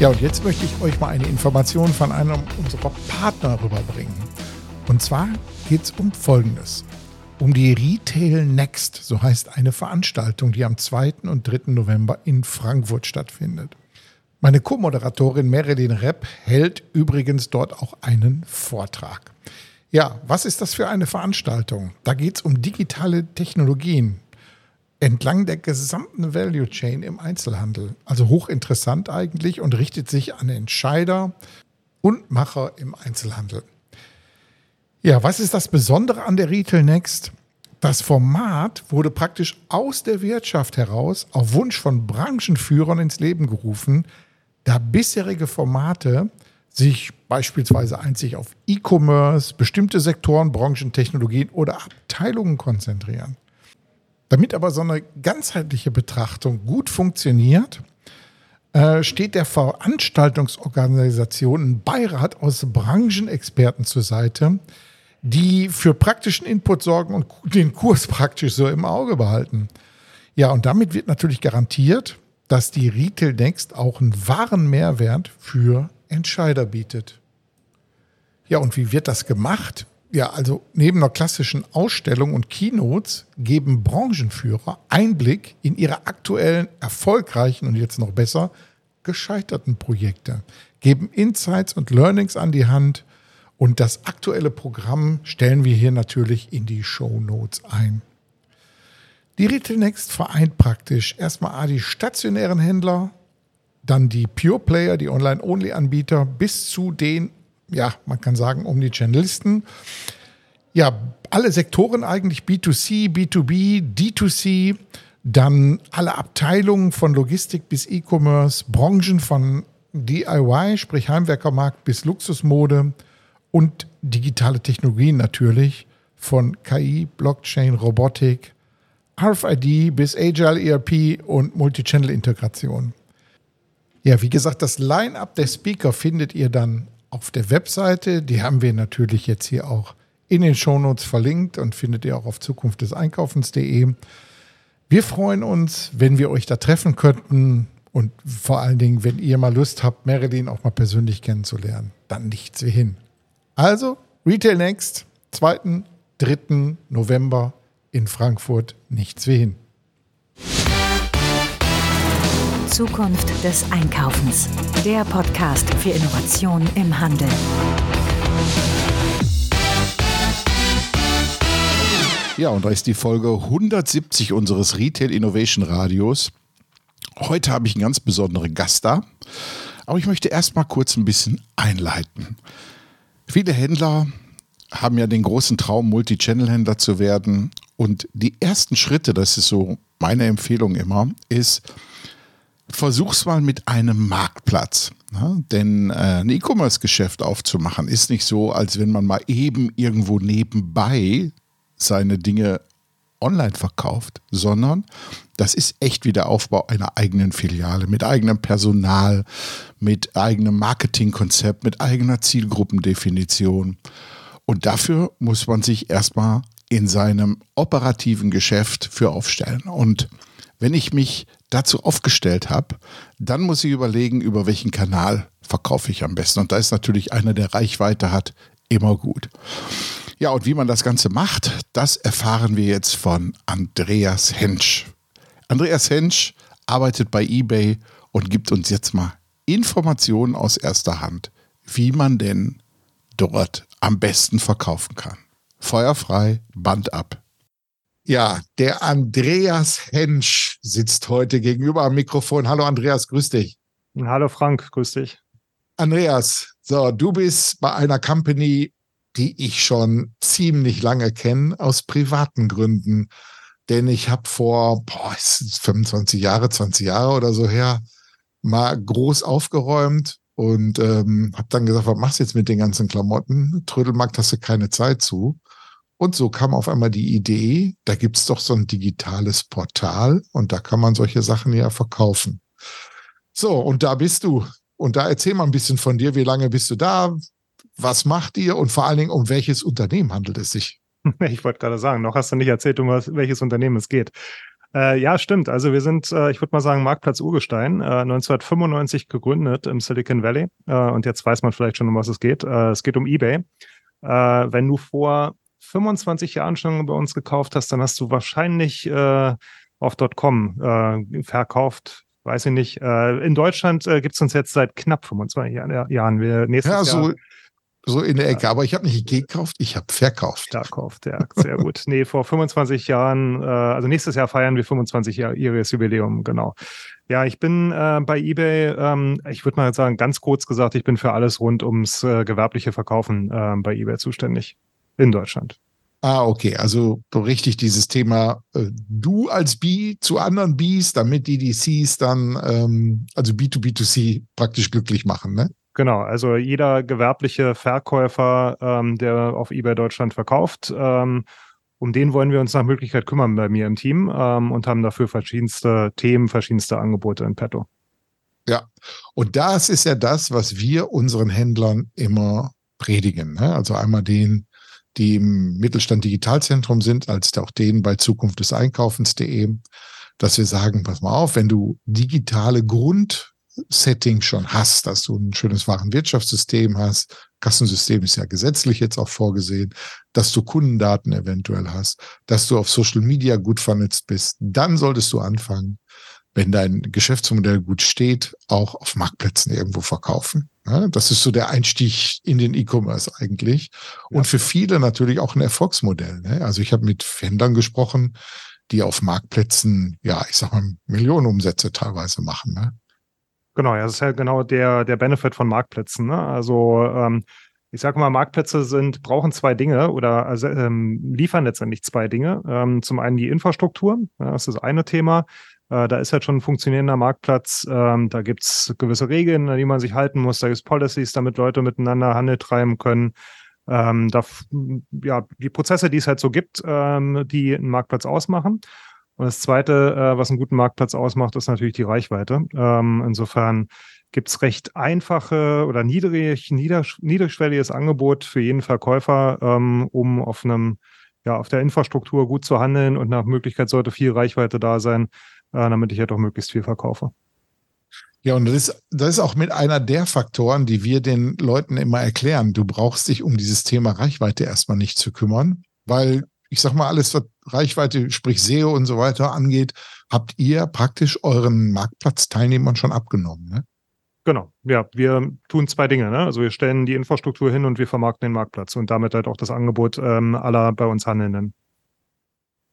Ja, und jetzt möchte ich euch mal eine Information von einem unserer Partner rüberbringen. Und zwar geht es um Folgendes. Um die Retail Next, so heißt eine Veranstaltung, die am 2. und 3. November in Frankfurt stattfindet. Meine Co-Moderatorin Meredin Repp hält übrigens dort auch einen Vortrag. Ja, was ist das für eine Veranstaltung? Da geht es um digitale Technologien, entlang der gesamten Value Chain im Einzelhandel. Also hochinteressant eigentlich und richtet sich an Entscheider und Macher im Einzelhandel. Ja, was ist das Besondere an der Retail Next? Das Format wurde praktisch aus der Wirtschaft heraus auf Wunsch von Branchenführern ins Leben gerufen, da bisherige Formate sich beispielsweise einzig auf E-Commerce, bestimmte Sektoren, Branchen, Technologien oder Abteilungen konzentrieren. Damit aber so eine ganzheitliche Betrachtung gut funktioniert, äh, steht der Veranstaltungsorganisation ein Beirat aus Branchenexperten zur Seite, die für praktischen Input sorgen und den Kurs praktisch so im Auge behalten. Ja, und damit wird natürlich garantiert, dass die Retail Next auch einen wahren Mehrwert für Entscheider bietet. Ja, und wie wird das gemacht? Ja, also neben einer klassischen Ausstellung und Keynotes geben Branchenführer Einblick in ihre aktuellen, erfolgreichen und jetzt noch besser gescheiterten Projekte, geben Insights und Learnings an die Hand und das aktuelle Programm stellen wir hier natürlich in die Show Notes ein. Die Retail Next vereint praktisch erstmal die stationären Händler, dann die Pure Player, die Online-Only-Anbieter, bis zu den ja, man kann sagen, Omnichannelisten. Ja, alle Sektoren eigentlich, B2C, B2B, D2C, dann alle Abteilungen von Logistik bis E-Commerce, Branchen von DIY, sprich Heimwerkermarkt bis Luxusmode und digitale Technologien natürlich von KI, Blockchain, Robotik, RFID bis Agile ERP und Multichannel-Integration. Ja, wie gesagt, das Line-up der Speaker findet ihr dann auf der Webseite. Die haben wir natürlich jetzt hier auch in den Shownotes verlinkt und findet ihr auch auf Zukunft des Einkaufens.de. Wir freuen uns, wenn wir euch da treffen könnten und vor allen Dingen, wenn ihr mal Lust habt, Marilyn auch mal persönlich kennenzulernen. Dann nichts wie hin. Also, Retail Next, 2. 3. November in Frankfurt, nichts wie hin. Zukunft des Einkaufens. Der Podcast für Innovation im Handel. Ja, und da ist die Folge 170 unseres Retail Innovation Radios. Heute habe ich einen ganz besonderen Gast da, aber ich möchte erst mal kurz ein bisschen einleiten. Viele Händler haben ja den großen Traum, Multi-Channel-Händler zu werden. Und die ersten Schritte, das ist so meine Empfehlung immer, ist, versuch's mal mit einem Marktplatz. Ne? Denn äh, ein E-Commerce-Geschäft aufzumachen ist nicht so, als wenn man mal eben irgendwo nebenbei seine Dinge online verkauft, sondern das ist echt wie der Aufbau einer eigenen Filiale mit eigenem Personal, mit eigenem Marketingkonzept, mit eigener Zielgruppendefinition. Und dafür muss man sich erstmal in seinem operativen Geschäft für aufstellen. Und wenn ich mich dazu aufgestellt habe, dann muss ich überlegen, über welchen Kanal verkaufe ich am besten. Und da ist natürlich einer, der Reichweite hat, immer gut. Ja, und wie man das Ganze macht, das erfahren wir jetzt von Andreas Hensch. Andreas Hensch arbeitet bei eBay und gibt uns jetzt mal Informationen aus erster Hand, wie man denn dort am besten verkaufen kann. Feuerfrei, Band ab. Ja, der Andreas Hensch sitzt heute gegenüber am Mikrofon. Hallo Andreas, grüß dich. Hallo Frank, grüß dich. Andreas, so, du bist bei einer Company, die ich schon ziemlich lange kenne, aus privaten Gründen. Denn ich habe vor boah, 25 Jahre, 20 Jahre oder so her, mal groß aufgeräumt und ähm, habe dann gesagt, was machst du jetzt mit den ganzen Klamotten? Trödelmarkt hast du keine Zeit zu. Und so kam auf einmal die Idee, da gibt es doch so ein digitales Portal und da kann man solche Sachen ja verkaufen. So, und da bist du. Und da erzähl mal ein bisschen von dir. Wie lange bist du da? Was macht ihr? Und vor allen Dingen, um welches Unternehmen handelt es sich? Ich wollte gerade sagen, noch hast du nicht erzählt, um welches Unternehmen es geht. Äh, ja, stimmt. Also wir sind, äh, ich würde mal sagen, Marktplatz Urgestein, äh, 1995 gegründet im Silicon Valley. Äh, und jetzt weiß man vielleicht schon, um was es geht. Äh, es geht um eBay. Äh, wenn du vor 25 Jahren schon bei uns gekauft hast, dann hast du wahrscheinlich auf .com verkauft. Weiß ich nicht. in Deutschland äh, gibt es uns jetzt seit knapp 25 Jahren. Wir nächstes ja, so, Jahr so in der Ecke. Aber ich habe nicht gekauft, ich habe verkauft. Verkauft, ja, sehr gut. Nee, vor 25 Jahren, äh, also nächstes Jahr feiern wir 25 Jahre ihres Jubiläum, genau. Ja, ich bin äh, bei eBay, ähm, ich würde mal sagen, ganz kurz gesagt, ich bin für alles rund ums äh, gewerbliche Verkaufen äh, bei eBay zuständig in Deutschland. Ah, okay. Also richtig dieses Thema, äh, du als B zu anderen Bs, damit die DCs dann, ähm, also B2B2C praktisch glücklich machen, ne? Genau, also jeder gewerbliche Verkäufer, ähm, der auf eBay Deutschland verkauft, ähm, um den wollen wir uns nach Möglichkeit kümmern bei mir im Team ähm, und haben dafür verschiedenste Themen, verschiedenste Angebote in petto. Ja, und das ist ja das, was wir unseren Händlern immer predigen. Ne? Also einmal den, die im Mittelstand Digitalzentrum sind, als auch denen bei Zukunft des Einkaufens.de, dass wir sagen, pass mal auf, wenn du digitale Grund Setting schon hast, dass du ein schönes Warenwirtschaftssystem hast. Kassensystem ist ja gesetzlich jetzt auch vorgesehen, dass du Kundendaten eventuell hast, dass du auf Social Media gut vernetzt bist. Dann solltest du anfangen, wenn dein Geschäftsmodell gut steht, auch auf Marktplätzen irgendwo verkaufen. Ja, das ist so der Einstieg in den E-Commerce eigentlich. Und ja. für viele natürlich auch ein Erfolgsmodell. Ne? Also ich habe mit Händlern gesprochen, die auf Marktplätzen, ja, ich sag mal, Millionen Umsätze teilweise machen. Ne? Genau, ja, das ist ja genau der, der Benefit von Marktplätzen. Ne? Also ähm, ich sage mal, Marktplätze sind, brauchen zwei Dinge oder also, ähm, liefern letztendlich zwei Dinge. Ähm, zum einen die Infrastruktur, ja, das ist das eine Thema. Äh, da ist halt schon ein funktionierender Marktplatz. Ähm, da gibt's gewisse Regeln, an die man sich halten muss. Da gibt's Policies, damit Leute miteinander Handel treiben können. Ähm, da, ja, die Prozesse, die es halt so gibt, ähm, die einen Marktplatz ausmachen. Und das Zweite, äh, was einen guten Marktplatz ausmacht, ist natürlich die Reichweite. Ähm, insofern gibt es recht einfache oder niedrig, nieder, niedrigschwelliges Angebot für jeden Verkäufer, ähm, um auf einem ja, auf der Infrastruktur gut zu handeln und nach Möglichkeit sollte viel Reichweite da sein, damit ich halt auch möglichst viel verkaufe. Ja, und das ist, das ist auch mit einer der Faktoren, die wir den Leuten immer erklären. Du brauchst dich um dieses Thema Reichweite erstmal nicht zu kümmern, weil ich sag mal, alles, was Reichweite, sprich SEO und so weiter angeht, habt ihr praktisch euren Marktplatzteilnehmern schon abgenommen, ne? Genau, ja, wir tun zwei Dinge. Ne? Also wir stellen die Infrastruktur hin und wir vermarkten den Marktplatz und damit halt auch das Angebot ähm, aller bei uns Handelnden.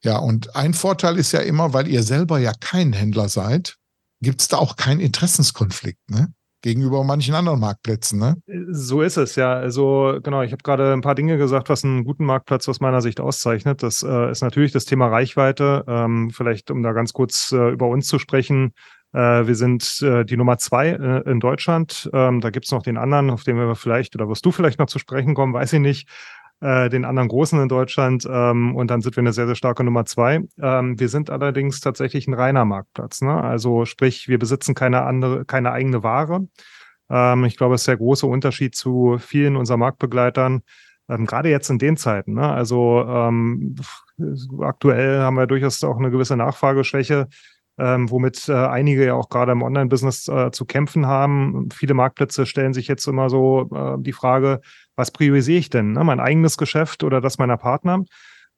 Ja, und ein Vorteil ist ja immer, weil ihr selber ja kein Händler seid, gibt es da auch keinen Interessenskonflikt. Ne? gegenüber manchen anderen Marktplätzen. Ne? So ist es, ja. Also genau, ich habe gerade ein paar Dinge gesagt, was einen guten Marktplatz aus meiner Sicht auszeichnet. Das äh, ist natürlich das Thema Reichweite. Ähm, vielleicht, um da ganz kurz äh, über uns zu sprechen. Äh, wir sind äh, die Nummer zwei äh, in Deutschland. Ähm, da gibt's noch den anderen, auf den wir vielleicht, oder wirst du vielleicht noch zu sprechen kommen, weiß ich nicht äh, den anderen Großen in Deutschland. Ähm, und dann sind wir eine sehr, sehr starke Nummer zwei. Ähm, wir sind allerdings tatsächlich ein reiner Marktplatz. Ne? Also sprich, wir besitzen keine andere, keine eigene Ware. Ähm, ich glaube, es ist der große Unterschied zu vielen unserer Marktbegleitern. Ähm, gerade jetzt in den Zeiten. Ne? Also ähm, aktuell haben wir durchaus auch eine gewisse Nachfrageschwäche ähm, womit äh, einige ja auch gerade im Online-Business äh, zu kämpfen haben. Viele Marktplätze stellen sich jetzt immer so äh, die Frage, was priorisiere ich denn? Ne? Mein eigenes Geschäft oder das meiner Partner?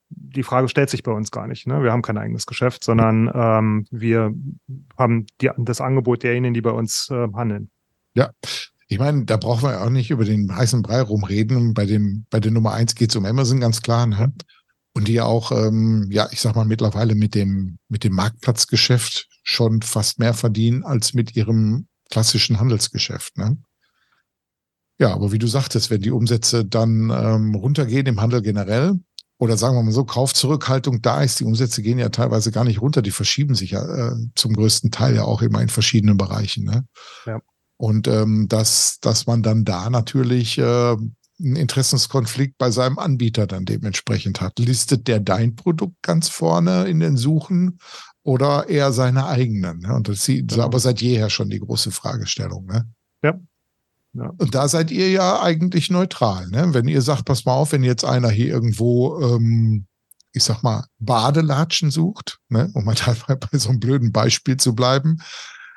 Die Frage stellt sich bei uns gar nicht. Ne? Wir haben kein eigenes Geschäft, sondern ähm, wir haben die, das Angebot derjenigen, die bei uns äh, handeln. Ja, ich meine, da brauchen wir auch nicht über den heißen Brei rumreden. Bei dem, bei der Nummer eins geht es um Amazon ganz klar. Ne? Und die ja auch, ähm, ja, ich sag mal, mittlerweile mit dem, mit dem Marktplatzgeschäft schon fast mehr verdienen als mit ihrem klassischen Handelsgeschäft. Ne? Ja, aber wie du sagtest, wenn die Umsätze dann ähm, runtergehen im Handel generell, oder sagen wir mal so, Kaufzurückhaltung da ist, die Umsätze gehen ja teilweise gar nicht runter, die verschieben sich ja äh, zum größten Teil ja auch immer in verschiedenen Bereichen. Ne? Ja. Und ähm, dass, dass man dann da natürlich äh, einen Interessenskonflikt bei seinem Anbieter dann dementsprechend hat. Listet der dein Produkt ganz vorne in den Suchen oder eher seine eigenen? Ne? Und das ist genau. aber seit jeher schon die große Fragestellung. Ne? Ja. ja. Und da seid ihr ja eigentlich neutral. Ne? Wenn ihr sagt, pass mal auf, wenn jetzt einer hier irgendwo ähm, ich sag mal, Badelatschen sucht, ne, um mal bei so einem blöden Beispiel zu bleiben,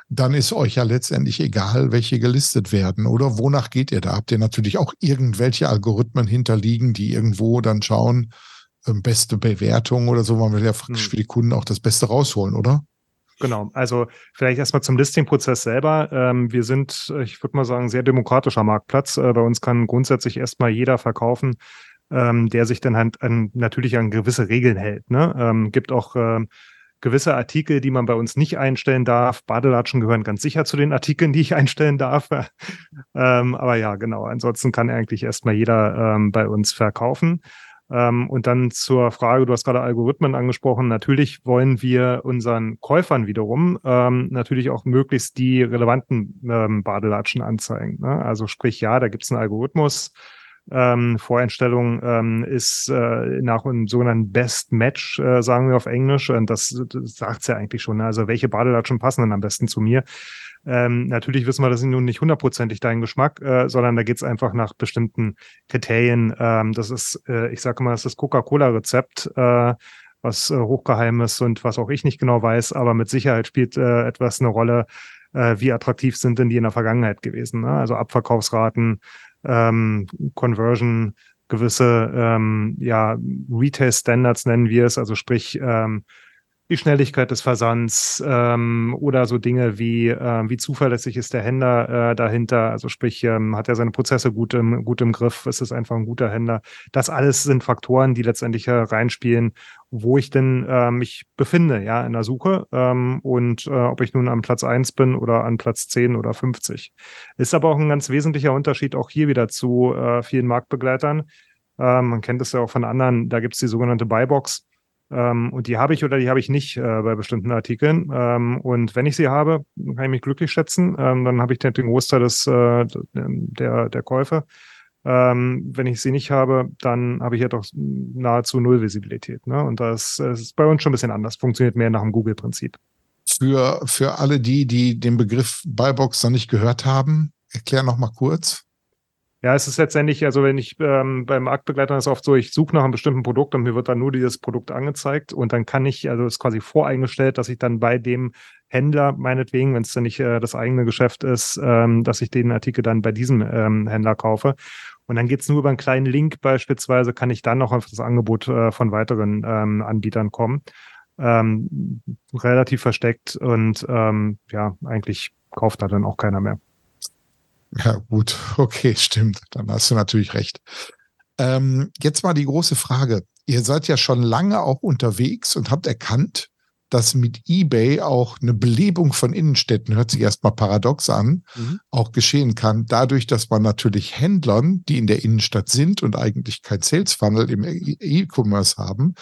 dann ist euch ja letztendlich egal, welche gelistet werden. Oder wonach geht ihr da? Habt ihr natürlich auch irgendwelche Algorithmen hinterliegen, die irgendwo dann schauen, ähm, beste Bewertung oder so. Man will ja hm. für die Kunden auch das Beste rausholen, oder? Genau, also vielleicht erstmal zum Listing-Prozess selber. Ähm, wir sind, ich würde mal sagen, sehr demokratischer Marktplatz. Äh, bei uns kann grundsätzlich erstmal jeder verkaufen, ähm, der sich dann halt an, natürlich an gewisse Regeln hält. Ne? Gibt auch gewisse Artikel, die man bei uns nicht einstellen darf. Badelatschen gehören ganz sicher zu den Artikeln, die ich einstellen darf. ähm, aber ja, genau. Ansonsten kann eigentlich erstmal jeder ähm, bei uns verkaufen. Ähm, und dann zur Frage, du hast gerade Algorithmen angesprochen. Natürlich wollen wir unseren Käufern wiederum ähm, natürlich auch möglichst die relevanten ähm, Badelatschen anzeigen. Ne? Also sprich, ja, da gibt es einen Algorithmus. Ähm, Voreinstellung ähm, ist äh, nach einem sogenannten Best Match, äh, sagen wir auf Englisch. Und das, das sagt es ja eigentlich schon. Ne? Also welche Badelatschen passen denn am besten zu mir? Ähm, natürlich wissen wir, das ist nun nicht hundertprozentig dein Geschmack, äh, sondern da geht es einfach nach bestimmten Kriterien. Ähm, das ist, äh, ich sage mal, das ist das Coca-Cola-Rezept, äh, was äh, hochgeheim ist und was auch ich nicht genau weiß, aber mit Sicherheit spielt äh, etwas eine Rolle, äh, wie attraktiv sind denn die in der Vergangenheit gewesen. Ne? Also Abverkaufsraten, ähm, Conversion, gewisse ähm, ja, Retail-Standards nennen wir es, also sprich ähm, die Schnelligkeit des Versands ähm, oder so Dinge wie, äh, wie zuverlässig ist der Händler äh, dahinter, also sprich, ähm, hat er seine Prozesse gut im, gut im Griff, ist es einfach ein guter Händler. Das alles sind Faktoren, die letztendlich reinspielen, wo ich denn äh, mich befinde, ja, in der Suche ähm, und äh, ob ich nun am Platz eins bin oder an Platz zehn oder 50. Ist aber auch ein ganz wesentlicher Unterschied auch hier wieder zu äh, vielen Marktbegleitern. Äh, man kennt es ja auch von anderen, da gibt es die sogenannte Buybox ähm, und die habe ich oder die habe ich nicht äh, bei bestimmten Artikeln. Ähm, und wenn ich sie habe, kann ich mich glücklich schätzen. Ähm, dann habe ich den, den Großteil des, äh, der, der Käufe. Ähm, wenn ich sie nicht habe, dann habe ich ja doch nahezu null Visibilität. Ne? Und das, das ist bei uns schon ein bisschen anders. Funktioniert mehr nach dem Google-Prinzip. Für, für alle die, die den Begriff Buybox noch nicht gehört haben, erklär noch mal kurz. Ja, es ist letztendlich, also wenn ich ähm, beim Marktbegleiter ist oft so, ich suche nach einem bestimmten Produkt und mir wird dann nur dieses Produkt angezeigt und dann kann ich, also ist quasi voreingestellt, dass ich dann bei dem Händler, meinetwegen, wenn es dann nicht äh, das eigene Geschäft ist, ähm, dass ich den Artikel dann bei diesem ähm, Händler kaufe. Und dann geht's nur über einen kleinen Link beispielsweise, kann ich dann noch auf das Angebot äh, von weiteren ähm, Anbietern kommen. Ähm, relativ versteckt und ähm, ja, eigentlich kauft da dann auch keiner mehr. Ja, gut, okay, stimmt. Dann hast du natürlich recht. Ähm, jetzt mal die große Frage. Ihr seid ja schon lange auch unterwegs und habt erkannt, dass mit eBay auch eine Belebung von Innenstädten, hört sich erstmal paradox an, mhm. auch geschehen kann. Dadurch, dass man natürlich Händlern, die in der Innenstadt sind und eigentlich kein Sales Funnel im E-Commerce haben,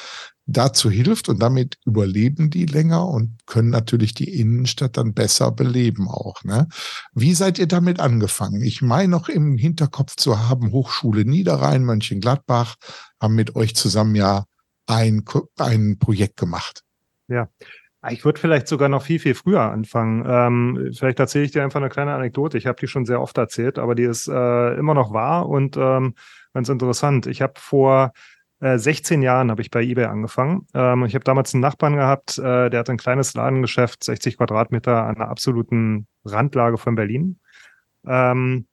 dazu hilft und damit überleben die länger und können natürlich die Innenstadt dann besser beleben auch. Ne? Wie seid ihr damit angefangen? Ich meine noch im Hinterkopf zu haben, Hochschule Niederrhein, Mönchengladbach haben mit euch zusammen ja ein, ein Projekt gemacht. Ja, ich würde vielleicht sogar noch viel, viel früher anfangen. Ähm, vielleicht erzähle ich dir einfach eine kleine Anekdote. Ich habe die schon sehr oft erzählt, aber die ist äh, immer noch wahr und ähm, ganz interessant. Ich habe vor 16 äh, Jahren habe ich bei eBay angefangen. Ähm, ich habe damals einen Nachbarn gehabt, äh, der hat ein kleines Ladengeschäft, 60 Quadratmeter an einer absoluten Randlage von Berlin. Ähm,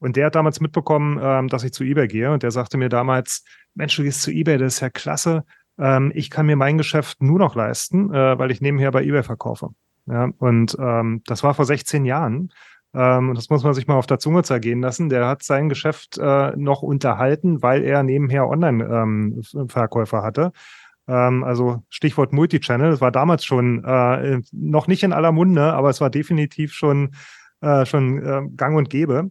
und der hat damals mitbekommen, ähm, dass ich zu eBay gehe. Und der sagte mir damals, Mensch, du gehst zu eBay, das ist ja klasse. Ähm, ich kann mir mein Geschäft nur noch leisten, äh, weil ich nebenher bei eBay verkaufe. Ja, und ähm, das war vor 16 Jahren. Ähm, und das muss man sich mal auf der Zunge zergehen lassen. Der hat sein Geschäft äh, noch unterhalten, weil er nebenher Online-Verkäufer ähm, hatte. Ähm, also Stichwort Multichannel. Das war damals schon äh, noch nicht in aller Munde, aber es war definitiv schon, äh, schon gang und gäbe.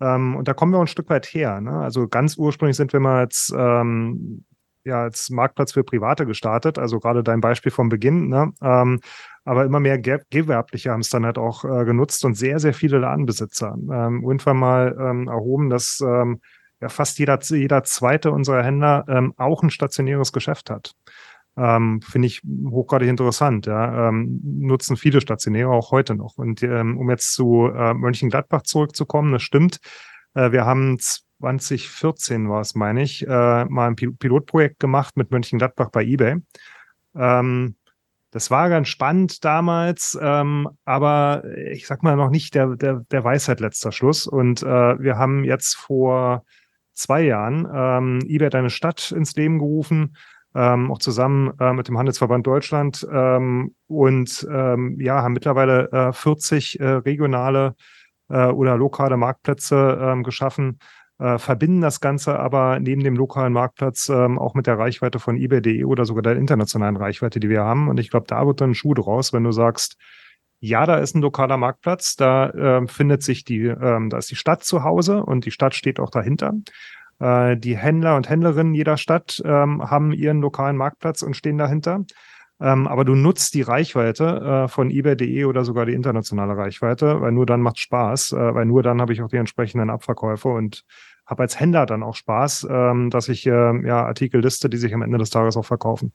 Ähm, und da kommen wir ein Stück weit her. Ne? Also ganz ursprünglich sind wir mal ähm, ja als Marktplatz für Private gestartet. Also gerade dein Beispiel vom Beginn. Ne? Ähm, aber immer mehr Gewerbliche haben es dann halt auch äh, genutzt und sehr, sehr viele Ladenbesitzer. Ähm, irgendwann mal ähm, erhoben, dass ähm, ja fast jeder, jeder zweite unserer Händler ähm, auch ein stationäres Geschäft hat. Ähm, Finde ich hochgradig interessant. Ja. Ähm, nutzen viele Stationäre auch heute noch. Und ähm, um jetzt zu äh, Mönchengladbach zurückzukommen, das stimmt. Äh, wir haben 2014 war es, meine ich, äh, mal ein Pilotprojekt gemacht mit Mönchengladbach bei eBay. Ähm, das war ganz spannend damals, ähm, aber ich sag mal noch nicht der, der, der Weisheit letzter Schluss. Und äh, wir haben jetzt vor zwei Jahren ähm, eBay deine Stadt ins Leben gerufen, ähm, auch zusammen äh, mit dem Handelsverband Deutschland ähm, und ähm, ja, haben mittlerweile äh, 40 äh, regionale äh, oder lokale Marktplätze ähm, geschaffen, äh, verbinden das Ganze aber neben dem lokalen Marktplatz ähm, auch mit der Reichweite von eBay.de oder sogar der internationalen Reichweite, die wir haben. Und ich glaube, da wird dann ein Schuh draus, wenn du sagst, ja, da ist ein lokaler Marktplatz, da äh, findet sich die, ähm, da ist die Stadt zu Hause und die Stadt steht auch dahinter. Äh, die Händler und Händlerinnen jeder Stadt ähm, haben ihren lokalen Marktplatz und stehen dahinter. Ähm, aber du nutzt die Reichweite äh, von eBay.de oder sogar die internationale Reichweite, weil nur dann macht Spaß, äh, weil nur dann habe ich auch die entsprechenden Abverkäufe und habe als Händler dann auch Spaß, ähm, dass ich äh, ja Artikel liste, die sich am Ende des Tages auch verkaufen.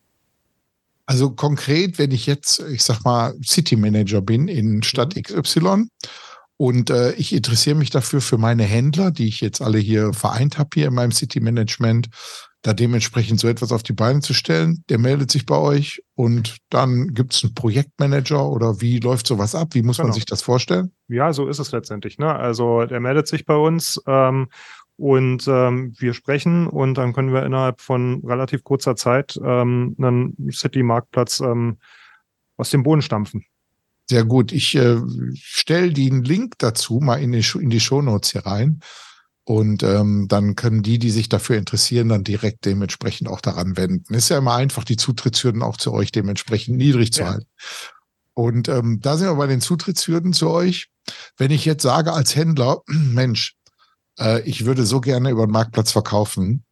Also konkret, wenn ich jetzt, ich sag mal, City Manager bin in Stadt mhm. XY und äh, ich interessiere mich dafür für meine Händler, die ich jetzt alle hier vereint habe hier in meinem City Management, da dementsprechend so etwas auf die Beine zu stellen. Der meldet sich bei euch und dann gibt es einen Projektmanager oder wie läuft sowas ab? Wie muss genau. man sich das vorstellen? Ja, so ist es letztendlich. Ne? Also der meldet sich bei uns ähm, und ähm, wir sprechen und dann können wir innerhalb von relativ kurzer Zeit ähm, einen City-Marktplatz ähm, aus dem Boden stampfen. Sehr gut. Ich äh, stelle den Link dazu mal in die, in die Shownotes hier rein. Und ähm, dann können die, die sich dafür interessieren, dann direkt dementsprechend auch daran wenden. Ist ja immer einfach, die Zutrittshürden auch zu euch dementsprechend niedrig zu ja. halten. Und ähm, da sind wir bei den Zutrittshürden zu euch. Wenn ich jetzt sage als Händler, Mensch, äh, ich würde so gerne über den Marktplatz verkaufen,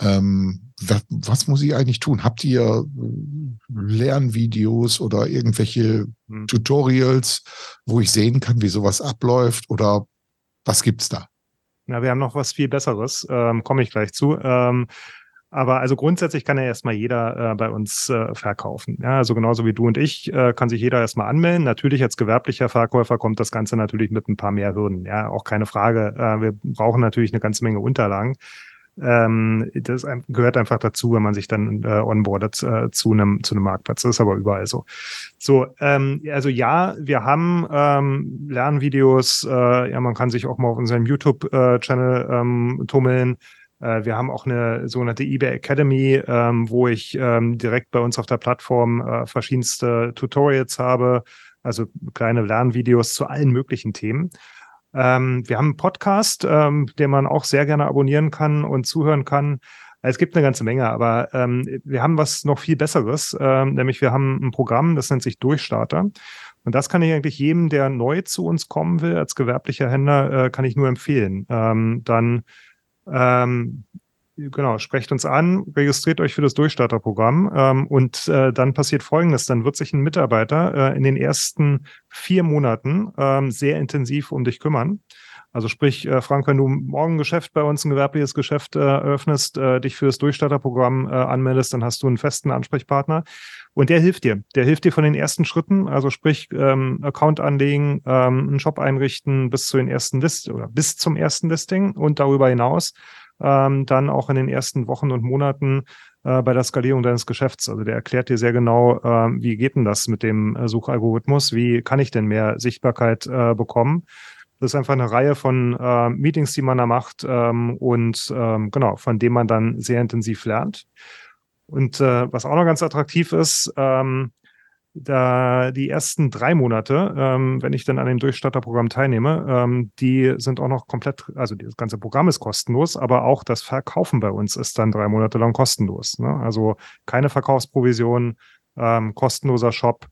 ähm, was, was, muss ich eigentlich tun? Habt ihr äh, Lernvideos oder irgendwelche hm. Tutorials, wo ich sehen kann, wie sowas abläuft? Oder was gibt's da? Na, wir haben noch was viel Besseres, ähm, komme ich gleich zu. Ähm, aber also grundsätzlich kann ja erstmal jeder äh, bei uns äh, verkaufen. Ja, also genauso wie du und ich äh, kann sich jeder erstmal anmelden. Natürlich als gewerblicher Verkäufer kommt das Ganze natürlich mit ein paar mehr Hürden. Ja, auch keine Frage. Äh, wir brauchen natürlich eine ganze Menge Unterlagen. Ähm, das gehört einfach dazu, wenn man sich dann äh, onboardet äh, zu einem zu einem Marktplatz. Das ist aber überall so. So, ähm, also ja, wir haben ähm, Lernvideos. Äh, ja, man kann sich auch mal auf unserem YouTube-Channel äh, ähm, tummeln. Äh, wir haben auch eine sogenannte eBay Academy, ähm, wo ich ähm, direkt bei uns auf der Plattform äh, verschiedenste Tutorials habe, also kleine Lernvideos zu allen möglichen Themen. Ähm, wir haben einen Podcast, ähm, den man auch sehr gerne abonnieren kann und zuhören kann. Es gibt eine ganze Menge, aber ähm, wir haben was noch viel Besseres, ähm, nämlich wir haben ein Programm, das nennt sich Durchstarter. Und das kann ich eigentlich jedem, der neu zu uns kommen will, als gewerblicher Händler, äh, kann ich nur empfehlen. Dann ähm, genau, sprecht uns an, registriert euch für das Durchstarterprogramm ähm, und äh, dann passiert Folgendes, dann wird sich ein Mitarbeiter äh, in den ersten vier Monaten ähm, sehr intensiv um dich kümmern. Also sprich, äh, Frank, wenn du morgen ein Geschäft bei uns, ein gewerbliches Geschäft äh, eröffnest, äh, dich für das Durchstarterprogramm äh, anmeldest, dann hast du einen festen Ansprechpartner und der hilft dir. Der hilft dir von den ersten Schritten, also sprich ähm, Account anlegen, ähm, einen Shop einrichten bis zu den ersten List oder bis zum ersten Listing und darüber hinaus ähm, dann auch in den ersten Wochen und Monaten äh, bei der Skalierung deines Geschäfts. Also der erklärt dir sehr genau, äh, wie geht denn das mit dem äh, Suchalgorithmus, wie kann ich denn mehr Sichtbarkeit äh, bekommen. Das ist einfach eine Reihe von äh, Meetings, die man da macht ähm, und ähm, genau, von dem man dann sehr intensiv lernt. Und äh, was auch noch ganz attraktiv ist, ähm, da die ersten drei Monate, ähm, wenn ich dann an dem Durchstarterprogramm teilnehme, ähm, die sind auch noch komplett, also das ganze Programm ist kostenlos, aber auch das Verkaufen bei uns ist dann drei Monate lang kostenlos. Ne? Also keine Verkaufsprovision, ähm, kostenloser Shop.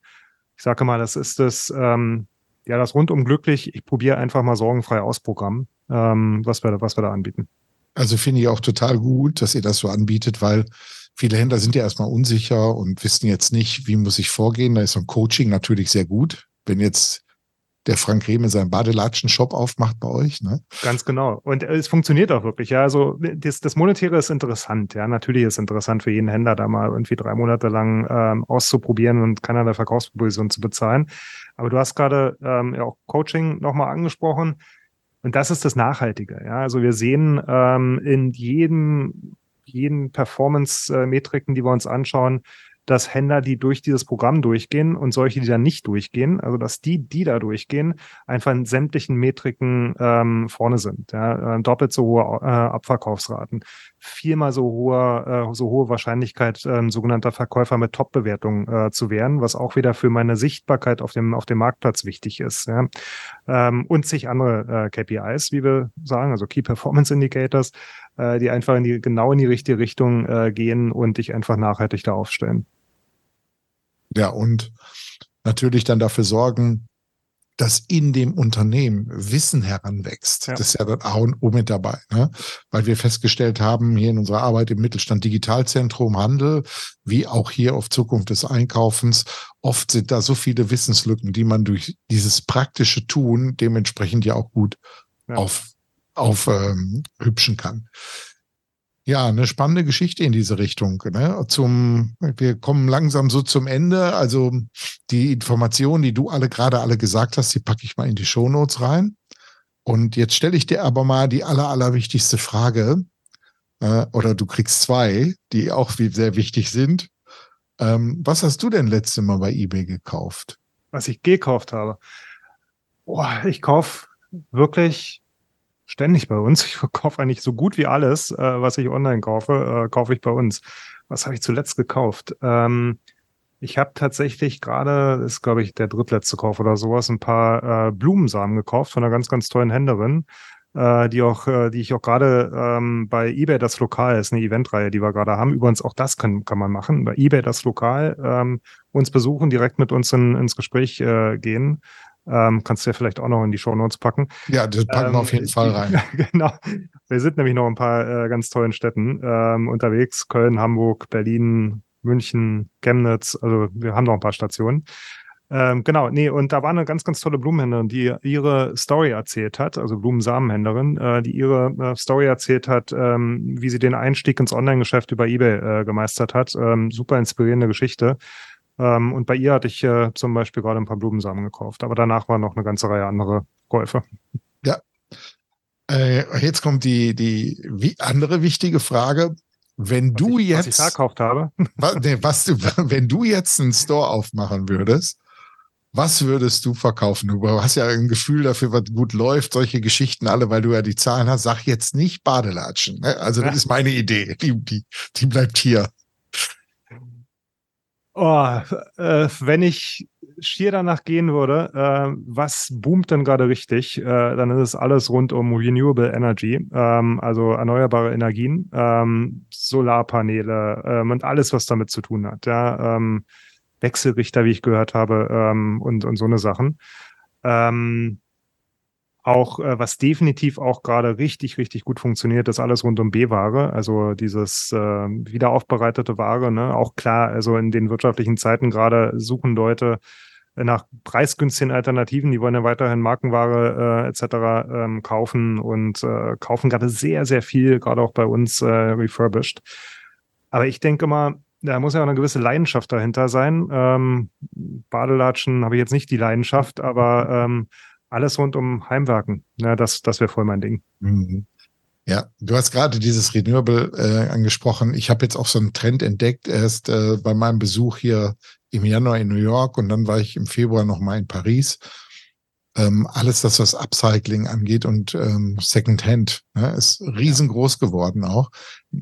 Ich sage mal, das ist das, ähm, ja, das rundum glücklich. Ich probiere einfach mal sorgenfrei aus Programm, ähm, was, wir, was wir da anbieten. Also finde ich auch total gut, dass ihr das so anbietet, weil Viele Händler sind ja erstmal unsicher und wissen jetzt nicht, wie muss ich vorgehen. Da ist so ein Coaching natürlich sehr gut. Wenn jetzt der Frank Rehme seinen Badelatschen-Shop aufmacht bei euch. Ne? Ganz genau. Und es funktioniert auch wirklich. Ja, also das, das Monetäre ist interessant. Ja, natürlich ist es interessant für jeden Händler, da mal irgendwie drei Monate lang ähm, auszuprobieren und keinerlei Verkaufsprovision zu bezahlen. Aber du hast gerade ähm, ja auch Coaching nochmal angesprochen. Und das ist das Nachhaltige. Ja? Also wir sehen ähm, in jedem, jeden Performance-Metriken, die wir uns anschauen, dass Händler, die durch dieses Programm durchgehen und solche, die da nicht durchgehen, also dass die, die da durchgehen, einfach in sämtlichen Metriken ähm, vorne sind. Ja? Äh, doppelt so hohe äh, Abverkaufsraten, viermal so hohe, äh, so hohe Wahrscheinlichkeit, äh, sogenannter Verkäufer mit Top-Bewertung äh, zu werden, was auch wieder für meine Sichtbarkeit auf dem, auf dem Marktplatz wichtig ist. Ja? Ähm, und zig andere äh, KPIs, wie wir sagen, also Key Performance Indicators, äh, die einfach in die, genau in die richtige Richtung äh, gehen und dich einfach nachhaltig da aufstellen. Ja, und natürlich dann dafür sorgen, dass in dem Unternehmen Wissen heranwächst. Ja. Das ist ja das A und O mit dabei. Ne? Weil wir festgestellt haben, hier in unserer Arbeit im Mittelstand Digitalzentrum Handel, wie auch hier auf Zukunft des Einkaufens, oft sind da so viele Wissenslücken, die man durch dieses praktische Tun dementsprechend ja auch gut ja. auf, auf ähm, hübschen kann. Ja, eine spannende Geschichte in diese Richtung. Ne? Zum, wir kommen langsam so zum Ende. Also die Informationen, die du alle gerade alle gesagt hast, die packe ich mal in die Shownotes rein. Und jetzt stelle ich dir aber mal die aller, allerwichtigste Frage. Äh, oder du kriegst zwei, die auch sehr wichtig sind. Ähm, was hast du denn letzte Mal bei eBay gekauft? Was ich gekauft habe. Boah, ich kaufe wirklich ständig bei uns. Ich verkaufe eigentlich so gut wie alles, äh, was ich online kaufe, äh, kaufe ich bei uns. Was habe ich zuletzt gekauft? Ähm, ich habe tatsächlich gerade, ist glaube ich der drittletzte Kauf oder sowas, ein paar äh, Blumensamen gekauft von einer ganz, ganz tollen Händlerin, äh, die auch, äh, die ich auch gerade ähm, bei eBay das Lokal ist eine Eventreihe, die wir gerade haben. Übrigens auch das kann, kann man machen. Bei eBay das Lokal ähm, uns besuchen, direkt mit uns in, ins Gespräch äh, gehen. Ähm, kannst du ja vielleicht auch noch in die Show Notes packen. Ja, das packen ähm, wir auf jeden Fall rein. genau. Wir sind nämlich noch ein paar äh, ganz tollen Städten ähm, unterwegs. Köln, Hamburg, Berlin, München, Chemnitz. Also wir haben noch ein paar Stationen. Ähm, genau, nee, und da war eine ganz, ganz tolle Blumenhändlerin, die ihre Story erzählt hat, also Blumensamenhändlerin, äh, die ihre äh, Story erzählt hat, ähm, wie sie den Einstieg ins Online-Geschäft über Ebay äh, gemeistert hat. Ähm, super inspirierende Geschichte. Ähm, und bei ihr hatte ich äh, zum Beispiel gerade ein paar Blumensamen gekauft. Aber danach waren noch eine ganze Reihe andere Käufe. Ja. Äh, jetzt kommt die, die andere wichtige Frage. Wenn was du ich, jetzt. Was ich verkauft habe. Was, nee, was du, wenn du jetzt einen Store aufmachen würdest, was würdest du verkaufen? Du hast ja ein Gefühl dafür, was gut läuft, solche Geschichten alle, weil du ja die Zahlen hast. Sag jetzt nicht Badelatschen. Ne? Also, das ja. ist meine Idee. Die, die, die bleibt hier. Oh, äh, wenn ich schier danach gehen würde, äh, was boomt denn gerade richtig, äh, dann ist es alles rund um Renewable Energy, ähm, also erneuerbare Energien, ähm, Solarpaneele ähm, und alles, was damit zu tun hat. Ja, ähm, Wechselrichter, wie ich gehört habe, ähm, und, und so eine Sachen. Ähm, auch, äh, was definitiv auch gerade richtig, richtig gut funktioniert, ist alles rund um B-Ware, also dieses äh, wiederaufbereitete Ware. Ne? Auch klar, also in den wirtschaftlichen Zeiten gerade suchen Leute nach preisgünstigen Alternativen, die wollen ja weiterhin Markenware äh, etc. Ähm, kaufen und äh, kaufen gerade sehr, sehr viel, gerade auch bei uns äh, refurbished. Aber ich denke mal, da muss ja auch eine gewisse Leidenschaft dahinter sein. Ähm, Badelatschen habe ich jetzt nicht die Leidenschaft, aber ähm, alles rund um Heimwerken. Ja, das, das wäre voll mein Ding. Mhm. Ja, du hast gerade dieses Renewable äh, angesprochen. Ich habe jetzt auch so einen Trend entdeckt, erst äh, bei meinem Besuch hier im Januar in New York und dann war ich im Februar nochmal in Paris. Ähm, alles das, was Upcycling angeht und ähm, Secondhand, ne, ist riesengroß geworden auch.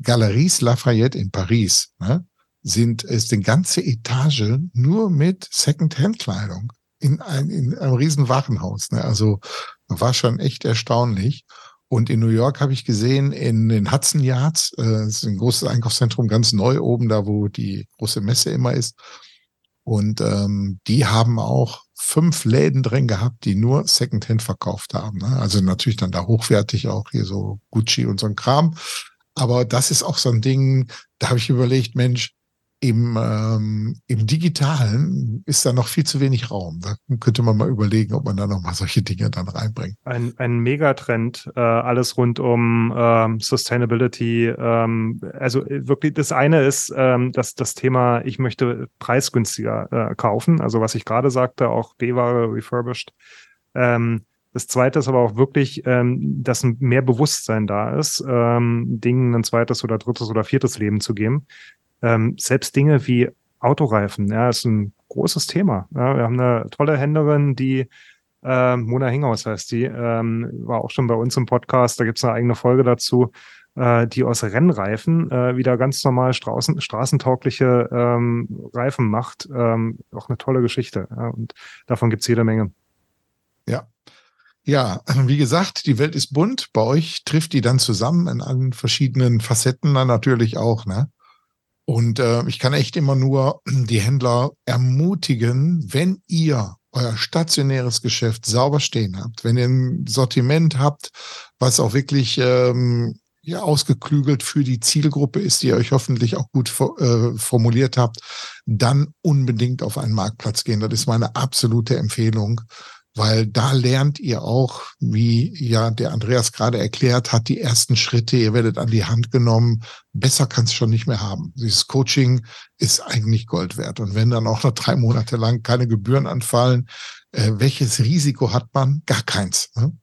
Galeries Lafayette in Paris ne, sind, ist eine ganze Etage nur mit Secondhand-Kleidung in, ein, in einem riesen Warenhaus. Ne? Also war schon echt erstaunlich. Und in New York habe ich gesehen, in den Hudson Yards, äh, das ist ein großes Einkaufszentrum, ganz neu oben, da wo die große Messe immer ist. Und ähm, die haben auch fünf Läden drin gehabt, die nur Secondhand verkauft haben. Ne? Also natürlich dann da hochwertig auch hier so Gucci und so ein Kram. Aber das ist auch so ein Ding, da habe ich überlegt, Mensch, im, ähm, im Digitalen ist da noch viel zu wenig Raum. Da könnte man mal überlegen, ob man da noch mal solche Dinge dann reinbringt. Ein, ein Megatrend, äh, alles rund um ähm, Sustainability. Ähm, also äh, wirklich, das eine ist ähm, dass das Thema, ich möchte preisgünstiger äh, kaufen. Also was ich gerade sagte, auch B-Ware refurbished. Ähm, Das zweite ist aber auch wirklich, ähm, dass mehr Bewusstsein da ist, ähm, Dingen ein zweites oder drittes oder viertes Leben zu geben. Ähm, selbst Dinge wie Autoreifen, ja, ist ein großes Thema. Ja, wir haben eine tolle Händlerin, die äh, Mona Hinghaus heißt die, ähm, war auch schon bei uns im Podcast, da gibt es eine eigene Folge dazu, äh, die aus Rennreifen äh, wieder ganz normal Straßen, straßentaugliche ähm, Reifen macht. Ähm, auch eine tolle Geschichte. Ja, und davon gibt es jede Menge. Ja. Ja, wie gesagt, die Welt ist bunt. Bei euch trifft die dann zusammen in allen verschiedenen Facetten dann natürlich auch, ne? Und äh, ich kann echt immer nur die Händler ermutigen, wenn ihr euer stationäres Geschäft sauber stehen habt, wenn ihr ein Sortiment habt, was auch wirklich ähm, ja, ausgeklügelt für die Zielgruppe ist, die ihr euch hoffentlich auch gut äh, formuliert habt, dann unbedingt auf einen Marktplatz gehen. Das ist meine absolute Empfehlung weil da lernt ihr auch, wie ja der Andreas gerade erklärt hat, die ersten Schritte, ihr werdet an die Hand genommen. Besser kann es schon nicht mehr haben. Dieses Coaching ist eigentlich Gold wert. Und wenn dann auch noch drei Monate lang keine Gebühren anfallen, äh, welches Risiko hat man? Gar keins. Ne?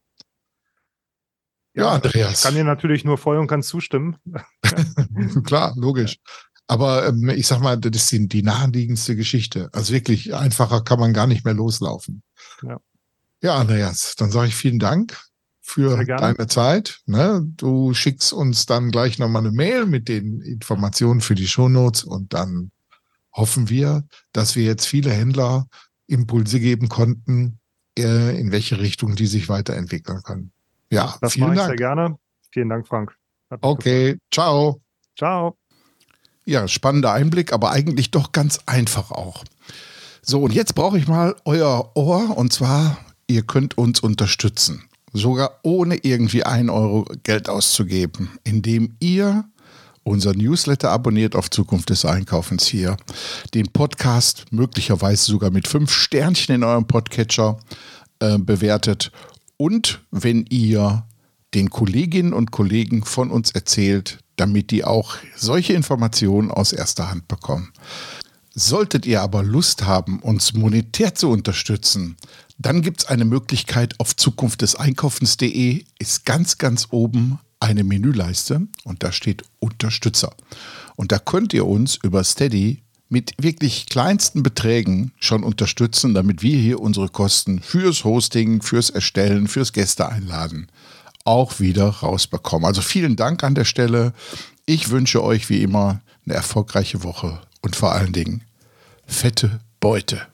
Ja, Andreas. Ich kann dir natürlich nur voll und ganz zustimmen. Klar, logisch. Aber ähm, ich sag mal, das ist die, die naheliegendste Geschichte. Also wirklich einfacher kann man gar nicht mehr loslaufen. Ja. Ja, Andreas, dann sage ich vielen Dank für deine Zeit. Ne? Du schickst uns dann gleich nochmal eine Mail mit den Informationen für die Shownotes und dann hoffen wir, dass wir jetzt viele Händler Impulse geben konnten, äh, in welche Richtung die sich weiterentwickeln können. Ja, das vielen mache ich Dank. sehr gerne. Vielen Dank, Frank. Okay, ciao. Ciao. Ja, spannender Einblick, aber eigentlich doch ganz einfach auch. So, und jetzt brauche ich mal euer Ohr und zwar ihr könnt uns unterstützen, sogar ohne irgendwie ein Euro Geld auszugeben, indem ihr unser Newsletter abonniert auf Zukunft des Einkaufens hier, den Podcast möglicherweise sogar mit fünf Sternchen in eurem Podcatcher äh, bewertet und wenn ihr den Kolleginnen und Kollegen von uns erzählt, damit die auch solche Informationen aus erster Hand bekommen. Solltet ihr aber Lust haben, uns monetär zu unterstützen, dann gibt es eine Möglichkeit auf Zukunft des Einkaufens.de, ist ganz, ganz oben eine Menüleiste und da steht Unterstützer. Und da könnt ihr uns über Steady mit wirklich kleinsten Beträgen schon unterstützen, damit wir hier unsere Kosten fürs Hosting, fürs Erstellen, fürs Gäste einladen auch wieder rausbekommen. Also vielen Dank an der Stelle. Ich wünsche euch wie immer eine erfolgreiche Woche und vor allen Dingen fette Beute.